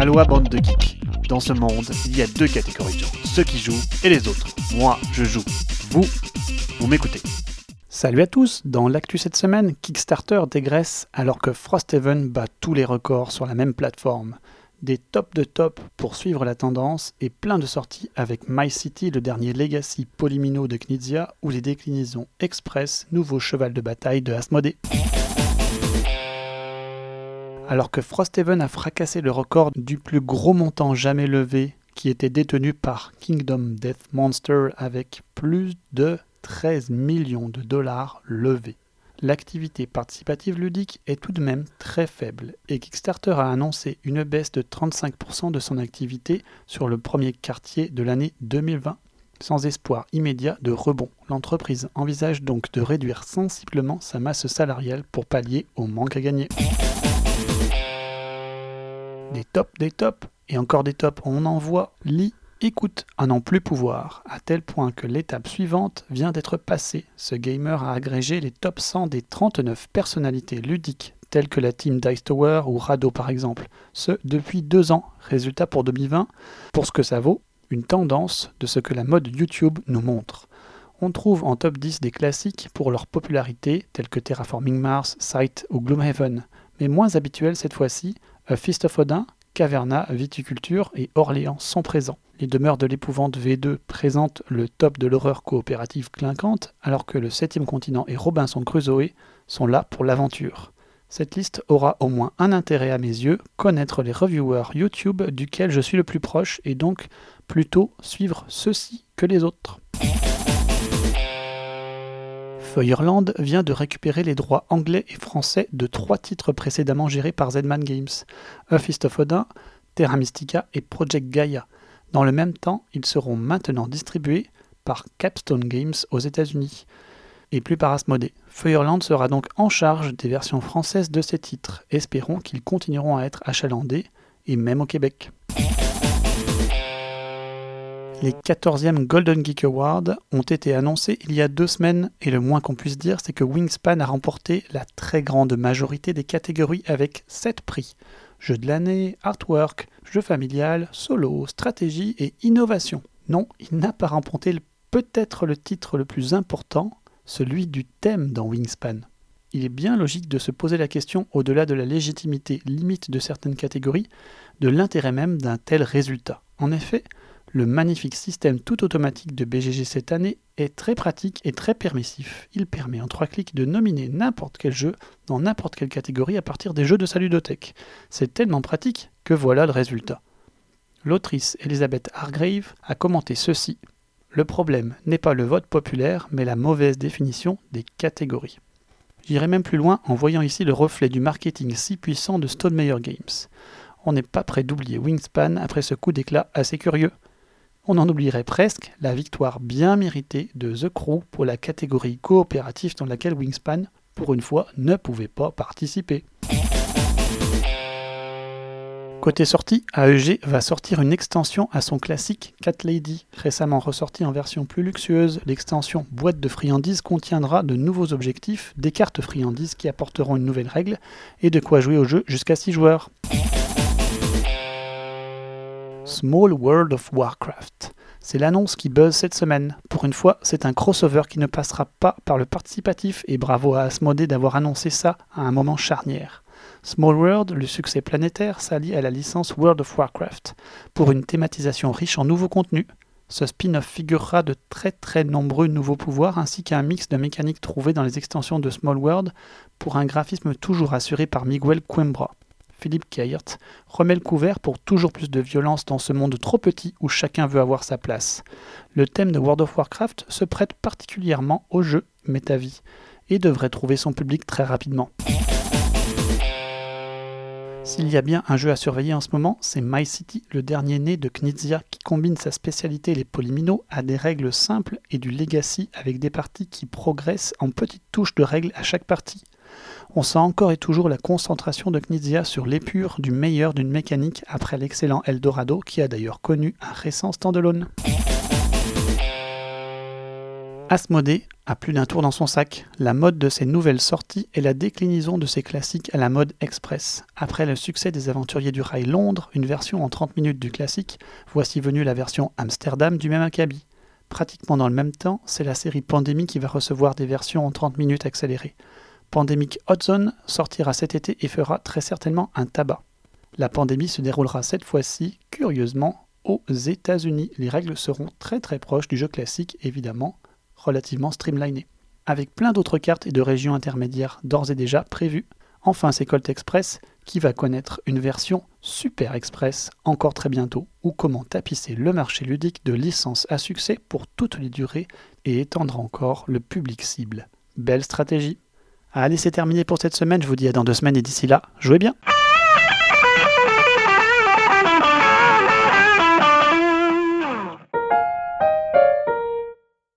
Aloha bande de geeks. Dans ce monde, il y a deux catégories de gens, ceux qui jouent et les autres. Moi, je joue. Vous, vous m'écoutez. Salut à tous, dans l'actu cette semaine, Kickstarter dégraisse alors que Frosthaven bat tous les records sur la même plateforme. Des tops de top pour suivre la tendance et plein de sorties avec My City, le dernier Legacy Polymino de Knizia ou les déclinaisons Express, nouveau cheval de bataille de Asmodée. Alors que Frosthaven a fracassé le record du plus gros montant jamais levé qui était détenu par Kingdom Death Monster avec plus de 13 millions de dollars levés l'activité participative ludique est tout de même très faible et Kickstarter a annoncé une baisse de 35% de son activité sur le premier quartier de l'année 2020. Sans espoir immédiat de rebond, l'entreprise envisage donc de réduire sensiblement sa masse salariale pour pallier au manque à gagner. Des tops, des tops, et encore des tops, on en voit. Lit écoute à n'en plus pouvoir, à tel point que l'étape suivante vient d'être passée. Ce gamer a agrégé les top 100 des 39 personnalités ludiques telles que la team Dice Tower ou Rado par exemple, ce depuis deux ans. Résultat pour 2020, pour ce que ça vaut, une tendance de ce que la mode YouTube nous montre. On trouve en top 10 des classiques pour leur popularité, tels que Terraforming Mars, Sight ou Gloomhaven, mais moins habituels cette fois-ci, Of Odin, Caverna, Viticulture et Orléans sont présents. Les demeures de l'épouvante V2 présentent le top de l'horreur coopérative clinquante, alors que le 7 continent et Robinson Crusoe sont là pour l'aventure. Cette liste aura au moins un intérêt à mes yeux, connaître les reviewers YouTube duquel je suis le plus proche et donc plutôt suivre ceux-ci que les autres. Feuerland vient de récupérer les droits anglais et français de trois titres précédemment gérés par Zedman Games, A Fist of Odin, Terra Mystica et Project Gaia. Dans le même temps, ils seront maintenant distribués par Capstone Games aux États-Unis et plus par Asmodee. Feuerland sera donc en charge des versions françaises de ces titres. Espérons qu'ils continueront à être achalandés et même au Québec. Les 14e Golden Geek Awards ont été annoncés il y a deux semaines et le moins qu'on puisse dire c'est que Wingspan a remporté la très grande majorité des catégories avec 7 prix jeu de l'année, artwork, jeu familial, solo, stratégie et innovation. Non, il n'a pas remporté peut-être le titre le plus important, celui du thème dans Wingspan. Il est bien logique de se poser la question, au-delà de la légitimité limite de certaines catégories, de l'intérêt même d'un tel résultat. En effet, le magnifique système tout automatique de BGG cette année est très pratique et très permissif. Il permet en trois clics de nominer n'importe quel jeu dans n'importe quelle catégorie à partir des jeux de sa ludothèque. C'est tellement pratique que voilà le résultat. L'autrice Elizabeth Hargrave a commenté ceci. Le problème n'est pas le vote populaire, mais la mauvaise définition des catégories. J'irai même plus loin en voyant ici le reflet du marketing si puissant de Stonemeyer Games. On n'est pas prêt d'oublier Wingspan après ce coup d'éclat assez curieux on en oublierait presque la victoire bien méritée de The Crew pour la catégorie coopérative dans laquelle Wingspan, pour une fois, ne pouvait pas participer. Côté sortie, AEG va sortir une extension à son classique Cat Lady. Récemment ressortie en version plus luxueuse, l'extension boîte de friandises contiendra de nouveaux objectifs, des cartes friandises qui apporteront une nouvelle règle et de quoi jouer au jeu jusqu'à 6 joueurs. Small World of Warcraft. C'est l'annonce qui buzz cette semaine. Pour une fois, c'est un crossover qui ne passera pas par le participatif et bravo à Asmodee d'avoir annoncé ça à un moment charnière. Small World, le succès planétaire, s'allie à la licence World of Warcraft pour une thématisation riche en nouveaux contenus. Ce spin-off figurera de très très nombreux nouveaux pouvoirs ainsi qu'un mix de mécaniques trouvées dans les extensions de Small World pour un graphisme toujours assuré par Miguel Coimbra. Philippe Keirt, remet le couvert pour toujours plus de violence dans ce monde trop petit où chacun veut avoir sa place. Le thème de World of Warcraft se prête particulièrement au jeu Métavie et devrait trouver son public très rapidement. S'il y a bien un jeu à surveiller en ce moment, c'est My City, le dernier né de Knizia, qui combine sa spécialité les polyminos à des règles simples et du legacy avec des parties qui progressent en petites touches de règles à chaque partie on sent encore et toujours la concentration de Knizia sur l'épure du meilleur d'une mécanique après l'excellent Eldorado qui a d'ailleurs connu un récent standalone. Asmodée a plus d'un tour dans son sac. La mode de ses nouvelles sorties est la déclinaison de ses classiques à la mode express. Après le succès des Aventuriers du Rail Londres, une version en 30 minutes du classique, voici venue la version Amsterdam du même acabit. Pratiquement dans le même temps, c'est la série Pandemic qui va recevoir des versions en 30 minutes accélérées. Pandemic Hot Zone sortira cet été et fera très certainement un tabac. La pandémie se déroulera cette fois-ci, curieusement, aux États-Unis. Les règles seront très très proches du jeu classique, évidemment, relativement streamliné, avec plein d'autres cartes et de régions intermédiaires d'ores et déjà prévues. Enfin, c'est Colt Express qui va connaître une version Super Express encore très bientôt, ou comment tapisser le marché ludique de licences à succès pour toutes les durées et étendre encore le public cible. Belle stratégie. Allez, c'est terminé pour cette semaine, je vous dis à dans deux semaines et d'ici là, jouez bien